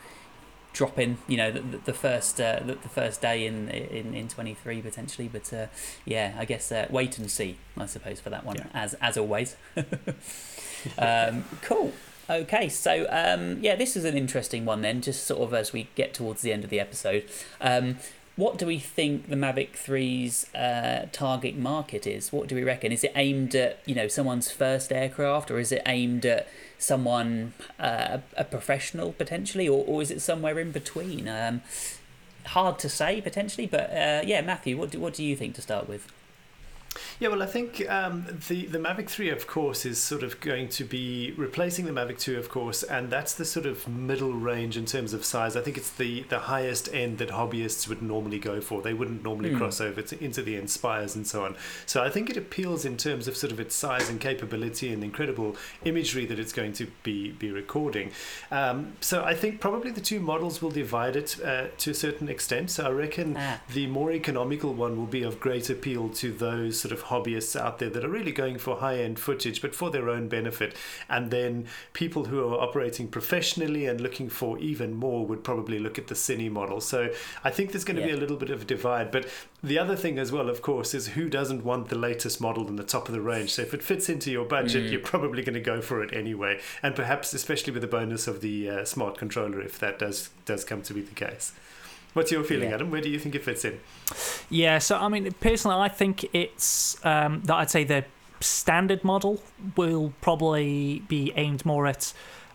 [SPEAKER 1] drop in, you know, the, the- the first uh, the, the first day in in in 23 potentially. But uh, yeah, I guess uh, wait and see, I suppose, for that one,
[SPEAKER 3] Yeah.
[SPEAKER 1] as as always. [LAUGHS] um, cool. Okay, so um, yeah, this is an interesting one then. Just sort of as we get towards the end of the episode, um, what do we think the Mavic 3's uh, target market is? What do we reckon? Is it aimed at you know someone's first aircraft, or is it aimed at someone uh, a professional potentially, or, or is it somewhere in between? Um, hard to say potentially, but uh, yeah, Matthew, what do what do you think to start with?
[SPEAKER 3] Yeah, well, I think um, the the Mavic 3, of course, is sort of going to be replacing the Mavic 2, of course, and that's the sort of middle range in terms of size. I think it's the, the highest end that hobbyists would normally go for. They wouldn't normally
[SPEAKER 1] Hmm.
[SPEAKER 3] cross over to, into the Inspires and so on. So I think it appeals in terms of sort of its size and capability and incredible imagery that it's going to be be recording. Um, so I think probably the two models will divide it uh, to a certain extent. So I reckon
[SPEAKER 1] Ah.
[SPEAKER 3] the more economical one will be of great appeal to those sort of hobbyists out there that are really going for high end footage, but for their own benefit. And then people who are operating professionally and looking for even more would probably look at the Cine model. So I think there's going to be a little bit of a divide. But the other thing as well, of course, is who doesn't want the latest model in the top of the range? So if it fits into your budget,
[SPEAKER 1] Mm.
[SPEAKER 3] you're probably going to go for it anyway. And perhaps, especially with the bonus of the uh, smart controller, if that does does come to be the case. What's your feeling,
[SPEAKER 1] Yeah.
[SPEAKER 3] Adam? Where do you think it fits in?
[SPEAKER 2] Yeah, so I mean, personally, I think it's um, that I'd say the standard model will probably be aimed more at.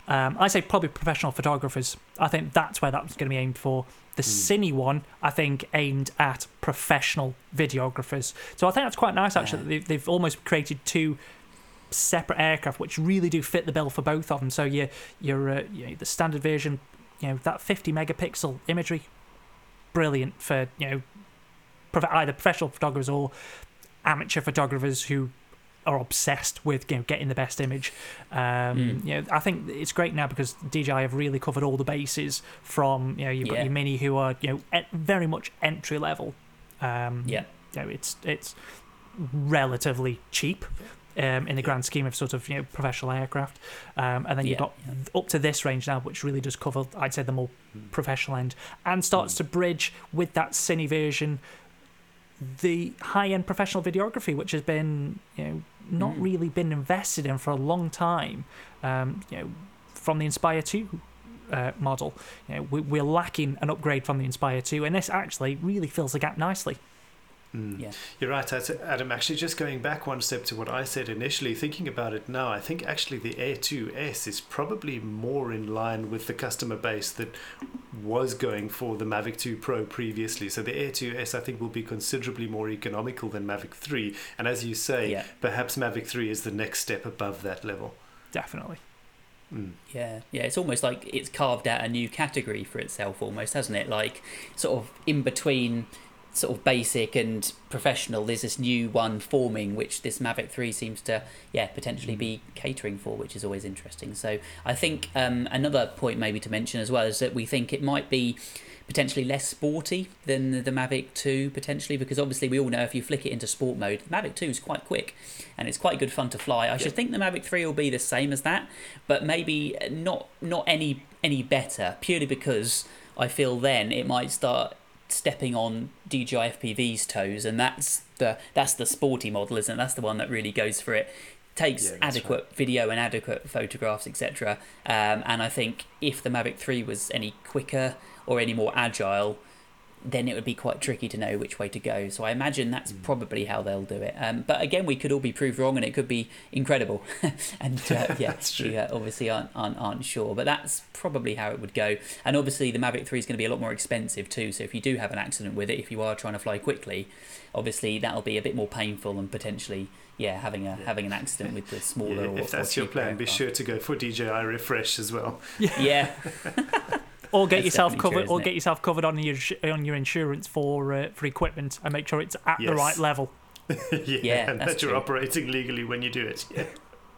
[SPEAKER 2] Um, I say probably professional photographers. I think that's where that's going to be aimed for. The Cine one, I think, aimed at professional videographers. So I think that's quite nice actually.
[SPEAKER 1] Yeah.
[SPEAKER 2] They've, they've almost created two separate aircraft which really do fit the bill for both of them. So you you're uh, you know, the standard version, you know that 50 megapixel imagery, brilliant for you know either professional photographers or amateur photographers who are obsessed with you know getting the best image. Um,
[SPEAKER 1] Mm.
[SPEAKER 2] You know, I think it's great now because DJI have really covered all the bases. From you know, you've got
[SPEAKER 1] Yeah.
[SPEAKER 2] your mini who are you know at very much entry level. Um,
[SPEAKER 1] Yeah.
[SPEAKER 2] you know, it's it's relatively cheap. Um, in the grand scheme of sort of you know professional aircraft, um, and then you've
[SPEAKER 1] Yeah,
[SPEAKER 2] got up to this range now, which really does cover, I'd say, the more professional end, and starts to bridge with that cine version the high-end professional videography, which has been you know not
[SPEAKER 1] Mm.
[SPEAKER 2] really been invested in for a long time. Um, you know, from the Inspire Two uh, model, you know, we, we're lacking an upgrade from the Inspire Two, and this actually really fills the gap nicely.
[SPEAKER 3] Mm.
[SPEAKER 1] Yeah.
[SPEAKER 3] You're right, Adam. Actually, just going back one step to what I said initially, thinking about it now, I think actually the Air 2S is probably more in line with the customer base that was going for the Mavic 2 Pro previously. So the Air 2S, I think, will be considerably more economical than Mavic 3. And as you say,
[SPEAKER 1] Yeah.
[SPEAKER 3] perhaps Mavic 3 is the next step above that level.
[SPEAKER 2] Definitely.
[SPEAKER 3] Mm.
[SPEAKER 1] Yeah, yeah, it's almost like it's carved out a new category for itself, almost, hasn't it? Like sort of in between sort of basic and professional, there's this new one forming, which this Mavic 3 seems to, yeah, potentially be catering for, which is always interesting. So I think um, another point maybe to mention as well is that we think it might be potentially less sporty than the, the Mavic 2 potentially because obviously we all know if you flick it into sport mode the Mavic 2 is quite quick and it's quite good fun to fly. I should think the Mavic 3 will be the same as that but maybe not not any any better purely because I feel then it might start stepping on DJI FPV's toes and that's the that's the sporty model isn't it? That's the one that really goes for it. Takes
[SPEAKER 3] Yeah,
[SPEAKER 1] adequate video and adequate photographs etc um, and I think if the Mavic 3 was any quicker or any more agile then it would be quite tricky to know which way to go. So I imagine that's
[SPEAKER 3] Mm.
[SPEAKER 1] probably how they'll do it. Um, but again, we could all be proved wrong, and it could be incredible. [LAUGHS] and uh, [LAUGHS] yeah, we uh, obviously aren't, aren't aren't sure, but that's probably how it would go. And obviously, the Mavic Three is going to be a lot more expensive too. So if you do have an accident with it, if you are trying to fly quickly, obviously that'll be a bit more painful and potentially yeah having a
[SPEAKER 3] Yeah.
[SPEAKER 1] having an accident with the [LAUGHS] smaller.
[SPEAKER 3] Yeah,
[SPEAKER 1] or,
[SPEAKER 3] if that's
[SPEAKER 1] or
[SPEAKER 3] your plan, be sure to go for DJI Refresh as well.
[SPEAKER 1] Yeah,
[SPEAKER 2] Or get
[SPEAKER 1] That's
[SPEAKER 2] yourself covered,
[SPEAKER 1] true,
[SPEAKER 2] or
[SPEAKER 1] isn't
[SPEAKER 2] get yourself covered on your on your insurance for uh, for equipment, and make sure it's at the right level. [LAUGHS]
[SPEAKER 3] yeah,
[SPEAKER 1] Yeah,
[SPEAKER 3] and
[SPEAKER 1] that's
[SPEAKER 3] that you're
[SPEAKER 1] true.
[SPEAKER 3] operating legally when you do it. Yeah.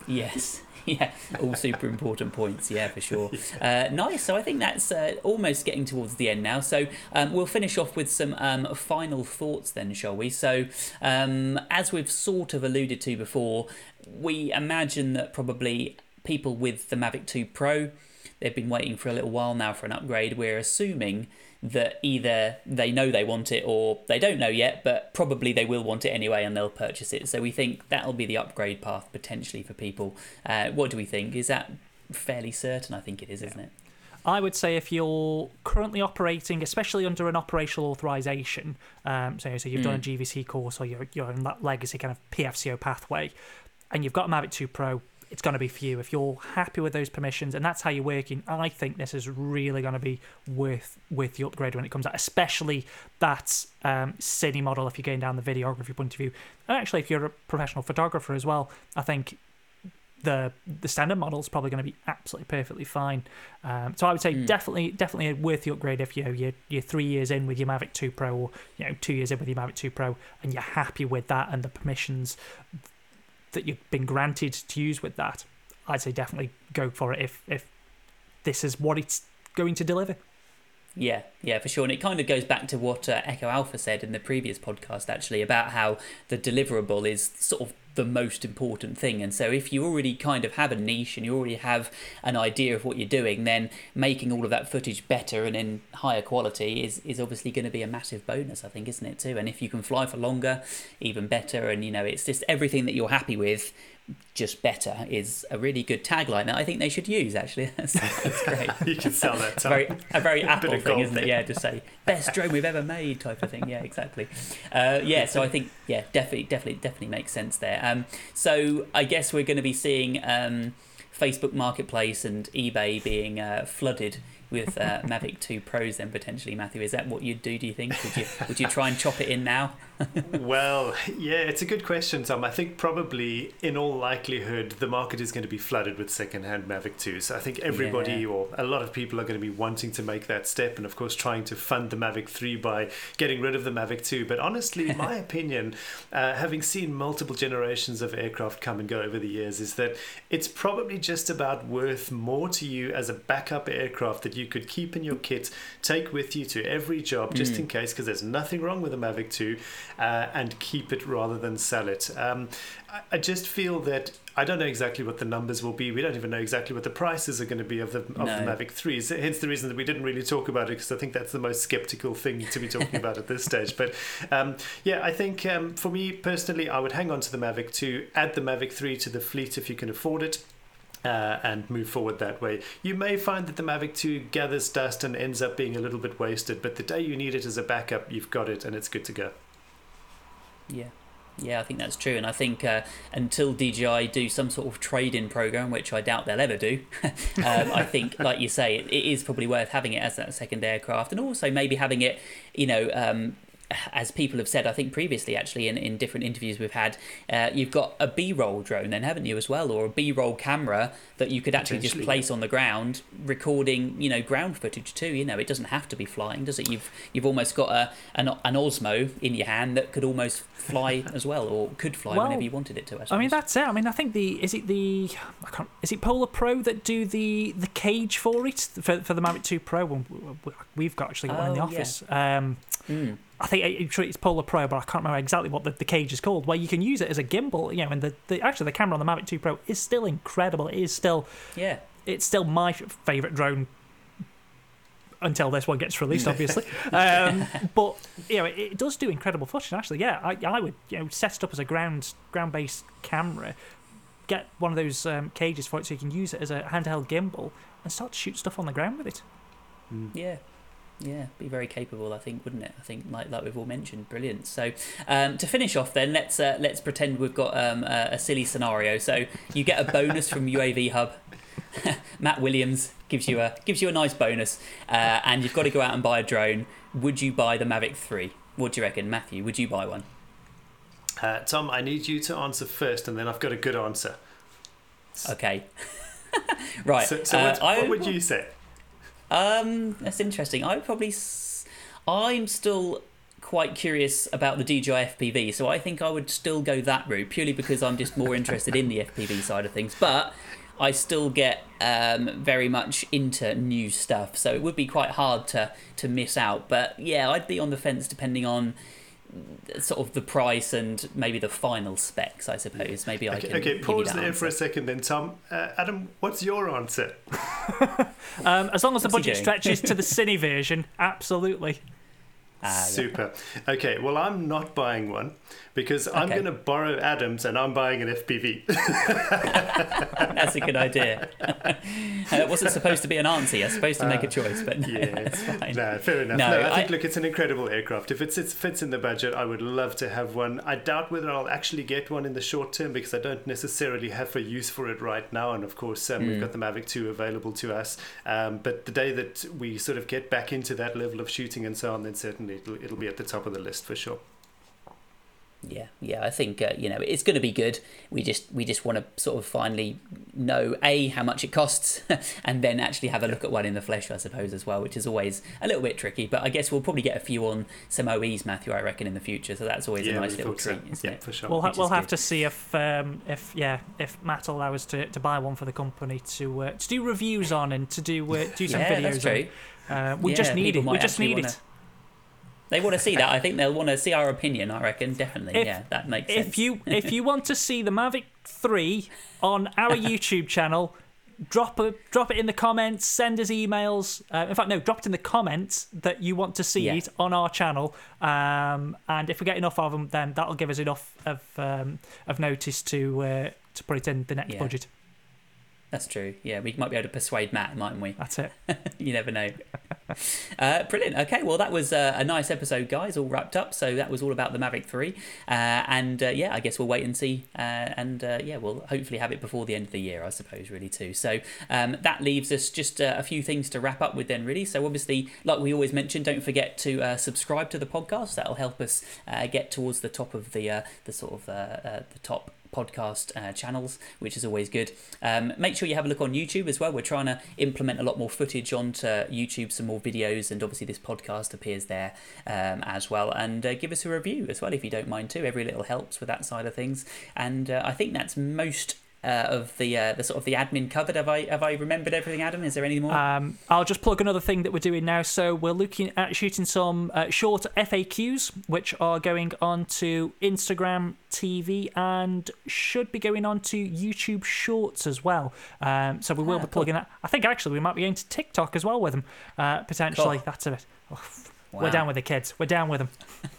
[SPEAKER 1] Yes. [LAUGHS] Yeah, all super important points. Yeah, for sure. [LAUGHS] Uh, nice. So I think that's uh, almost getting towards the end now. So um, we'll finish off with some um, final thoughts then, shall we? So um, as we've sort of alluded to before, we imagine that probably people with the Mavic 2 Pro, they've been waiting for a little while now for an upgrade. We're assuming that either they know they want it or they don't know yet, but probably they will want it anyway and they'll purchase it. So we think that'll be the upgrade path potentially for people. Uh, what do we think? Is that fairly certain? I think it is, isn't it?
[SPEAKER 2] I would say if you're currently operating, especially under an operational authorization, um, so, so you've done a GVC course or you're, you're in that legacy kind of PFCO pathway, and you've got a Mavic 2 Pro, it's going to be for you. If you're happy with those permissions and that's how you're working, I think this is really going to be worth with the upgrade when it comes out, especially that um, cine model if you're going down the videography point of view. And actually, if you're a professional photographer as well, I think the the standard model is probably going to be absolutely perfectly fine. Um, so I would say
[SPEAKER 1] Mm.
[SPEAKER 2] definitely definitely worth the upgrade if you you're, you're three years in with your Mavic 2 Pro or you know two years in with your Mavic 2 Pro and you're happy with that and the permissions that you've been granted to use with that. I'd say definitely go for it if if this is what it's going to deliver.
[SPEAKER 1] Yeah, yeah, for sure. And it kind of goes back to what uh, Echo Alpha said in the previous podcast, actually, about how the deliverable is sort of the most important thing. And so, if you already kind of have a niche and you already have an idea of what you're doing, then making all of that footage better and in higher quality is, is obviously going to be a massive bonus, I think, isn't it, too? And if you can fly for longer, even better. And, you know, it's just everything that you're happy with, just better, is a really good tagline that I think they should use, actually. [LAUGHS] That's, that's great. [LAUGHS]
[SPEAKER 3] You can sell that.
[SPEAKER 1] It's a very a very [LAUGHS] Apple
[SPEAKER 3] of
[SPEAKER 1] thing, isn't it? Yeah, just say best drone we've ever made type of thing. Yeah, exactly. Uh, yeah, so I think yeah, definitely, definitely, definitely makes sense there. Um, so I guess we're going to be seeing um, Facebook Marketplace and eBay being uh, flooded with uh, Mavic 2 Pros. Then potentially, Matthew, is that what you'd do? Do you think? Would you would you try and chop it in now? [LAUGHS]
[SPEAKER 3] well, yeah, it's a good question, Tom. I think probably, in all likelihood, the market is going to be flooded with second-hand Mavic 2s. I think everybody
[SPEAKER 1] Yeah.
[SPEAKER 3] or a lot of people are going to be wanting to make that step, and of course, trying to fund the Mavic 3 by getting rid of the Mavic 2. But honestly, in [LAUGHS] my opinion, uh, having seen multiple generations of aircraft come and go over the years, is that it's probably just about worth more to you as a backup aircraft that you could keep in your kit, take with you to every job, just in case, because there's nothing wrong with the Mavic 2 uh, and keep it rather than sell it. Um, I, I just feel that I don't know exactly what the numbers will be. We don't even know exactly what the prices are going to be of the of
[SPEAKER 1] No.
[SPEAKER 3] the Mavic 3s. Hence the reason that we didn't really talk about it because I think that's the most skeptical thing to be talking about at this stage. But um, yeah, I think um, for me personally, I would hang on to the Mavic 2, add the Mavic 3 to the fleet if you can afford it uh, and move forward that way. You may find that the Mavic 2 gathers dust and ends up being a little bit wasted, but the day you need it as a backup, you've got it and it's good to go.
[SPEAKER 1] Yeah. Yeah, I think that's true, and I think uh, until DJI do some sort of trade-in program, which I doubt they'll ever do, [LAUGHS] um, I think, [LAUGHS] like you say, it, it is probably worth having it as that second aircraft, and also maybe having it, you know, um, as people have said, I think previously actually in, in different interviews we've had, uh, you've got a B roll drone then, haven't you, as well, or a B roll camera that you could actually just place on the ground, recording, you know, ground footage too. You know, it doesn't have to be flying, does it? You've you've almost got a an, an Osmo in your hand that could almost fly [LAUGHS] as well, or could fly well, whenever you wanted it to. I,
[SPEAKER 2] I, mean, that's it. I mean, I think the is it the I can't is it Polar Pro that do the the cage for it for for the Mavic Two Pro? We've got actually got oh, one in the oh, office. Yeah. Um, mm. I think it's Polar Pro, but I can't remember exactly what the, the cage is called. Where you can use it as a gimbal, you know, and the, the actually the camera on the Mavic 2 Pro is still incredible. It is still
[SPEAKER 1] yeah,
[SPEAKER 2] it's still my favorite drone until this one gets released, [LAUGHS] obviously. um, but you know, it, it, does do incredible footage. Actually, yeah, I, I would you know set it up as a ground ground based camera, get one of those um, cages for it so you can use it as a handheld gimbal and start to shoot stuff on the ground with it.
[SPEAKER 1] Mm. Yeah, yeah, be very capable, I think, wouldn't it? I think, like like we've all mentioned, brilliant. So, um, to finish off, then let's uh, let's pretend we've got um, a, a, silly scenario. So you get a bonus from UAV Hub. [LAUGHS] Matt Williams gives you a gives you a nice bonus, uh, and you've got to go out and buy a drone. Would you buy the Mavic Three? What do you reckon, Matthew? Would you buy one?
[SPEAKER 3] Uh, Tom, I need you to answer first, and then I've got a good answer.
[SPEAKER 1] Okay. [LAUGHS] right.
[SPEAKER 3] So, so what, uh, what would you say?
[SPEAKER 1] Um, that's interesting. I probably, I'm still quite curious about the DJI FPV, so I think I would still go that route purely because I'm just more interested in the [LAUGHS] FPV side of things. But I still get um, very much into new stuff, so it would be quite hard to to miss out. But yeah, I'd be on the fence depending on sort of the price and maybe the final specs, I suppose. Maybe I can.
[SPEAKER 3] Okay, pause there
[SPEAKER 1] answer.
[SPEAKER 3] for a second, then, Tom. Uh, Adam, what's your answer? [LAUGHS]
[SPEAKER 2] um, as long as the what's budget stretches to the [LAUGHS] cine version, absolutely.
[SPEAKER 3] Ah, Super. Yeah. Okay, well, I'm not buying one because I'm going to borrow Adams and I'm buying an FPV. [LAUGHS]
[SPEAKER 1] That's a good idea. [LAUGHS] it wasn't supposed to be an answer. You're supposed to make a uh, choice, but no, yeah, fine.
[SPEAKER 3] No, fair enough. No, no I think, I, look, it's an incredible aircraft. If it fits in the budget, I would love to have one. I doubt whether I'll actually get one in the short term because I don't necessarily have a use for it right now. And of course, um, mm. we've got the Mavic 2 available to us. Um, but the day that we sort of get back into that level of shooting and so on, then certainly it'll, it'll be at the top of the list for sure.
[SPEAKER 1] Yeah, yeah, I think uh, you know it's going to be good. We just we just want to sort of finally know a how much it costs, [LAUGHS] and then actually have a look at one in the flesh, I suppose, as well, which is always a little bit tricky. But I guess we'll probably get a few on some OEs, Matthew. I reckon in the future, so that's always yeah, a nice little treat, so. isn't
[SPEAKER 3] yeah,
[SPEAKER 1] it?
[SPEAKER 3] for sure.
[SPEAKER 2] We'll ha- we'll have good. to see if um, if yeah if Matt allows us to, to buy one for the company to uh, to do reviews on and to do uh, do some
[SPEAKER 1] yeah,
[SPEAKER 2] videos.
[SPEAKER 1] That's true.
[SPEAKER 2] On. Uh, we just need it. We just need it.
[SPEAKER 1] They want to see that. I think they'll want to see our opinion. I reckon definitely. If, yeah, that makes
[SPEAKER 2] sense. If you if you want to see the Mavic Three on our [LAUGHS] YouTube channel, drop a drop it in the comments. Send us emails. Uh, in fact, no, drop it in the comments that you want to see yeah. it on our channel. Um, and if we get enough of them, then that'll give us enough of um, of notice to uh, to put it in the next yeah. budget.
[SPEAKER 1] That's true. Yeah, we might be able to persuade Matt, mightn't we?
[SPEAKER 2] That's it. [LAUGHS]
[SPEAKER 1] you never know. uh, brilliant. Okay, well, that was uh, a nice episode, guys, all wrapped up. So that was all about the Mavic 3. Uh, and uh, yeah, I guess we'll wait and see. Uh, and uh, yeah, we'll hopefully have it before the end of the year, I suppose, really, too. So um, that leaves us just a few things to wrap up with then, really. So obviously, like we always mention, don't forget to subscribe to the podcast. That'll help us get towards the top of the, the sort of the top podcast uh, channels, which is always good. Um, make sure you have a look on YouTube as well. We're trying to implement a lot more footage onto YouTube, some more videos, and obviously this podcast appears there um, as well. And uh, give us a review as well if you don't mind too. Every little helps with that side of things. And uh, I think that's most uh, of the uh, the sort of the admin cupboard. Have I have I remembered everything, Adam? Is there any more?
[SPEAKER 2] Um, I'll just plug another thing that we're doing now. So we're looking at shooting some uh, short FAQs, which are going on to Instagram TV and should be going on to YouTube Shorts as well. Um, so we will ah, be plugging cool. that. I think actually we might be going to TikTok as well with them uh, potentially. Cool. That's a bit. Oh, We're down with the kids. We're down with them. [LAUGHS]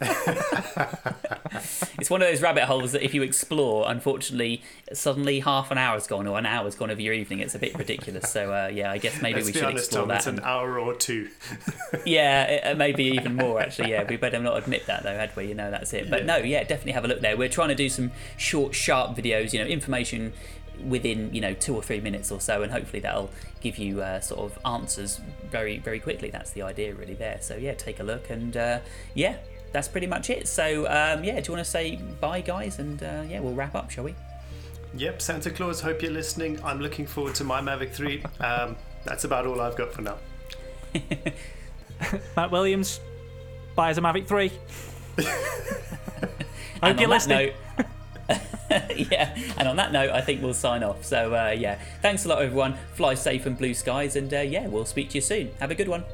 [SPEAKER 1] it's one of those rabbit holes that if you explore, unfortunately, suddenly half an hour's gone or an hour's gone of your evening. It's a bit ridiculous. So uh, yeah, I guess maybe
[SPEAKER 3] Let's
[SPEAKER 1] we
[SPEAKER 3] be
[SPEAKER 1] should
[SPEAKER 3] honest,
[SPEAKER 1] explore
[SPEAKER 3] Tom,
[SPEAKER 1] that.
[SPEAKER 3] it's an hour or two. [LAUGHS] [LAUGHS]
[SPEAKER 1] yeah, uh, maybe even more actually. Yeah, we better not admit that though, had we? You know, that's it. But
[SPEAKER 3] Yeah.
[SPEAKER 1] no, yeah, definitely have a look there. We're trying to do some short, sharp videos. You know, information within you know two or three minutes or so, and hopefully that'll give you uh, sort of answers very, very quickly. That's the idea really there. So yeah, take a look and uh, yeah. That's pretty much it. So, um, yeah, do you want to say bye, guys? And uh, yeah, we'll wrap up, shall we?
[SPEAKER 3] Yep, Santa Claus, hope you're listening. I'm looking forward to my Mavic 3. Um, that's about all I've got for now. [LAUGHS]
[SPEAKER 2] Matt Williams buys a Mavic 3. [LAUGHS]
[SPEAKER 1] And
[SPEAKER 2] Hope
[SPEAKER 1] on
[SPEAKER 2] you're
[SPEAKER 1] that
[SPEAKER 2] listening.
[SPEAKER 1] note, [LAUGHS] [LAUGHS] yeah, and on that note, I think we'll sign off. So, uh, yeah, thanks a lot, everyone. Fly safe and blue skies, and uh, yeah, we'll speak to you soon. Have a good one.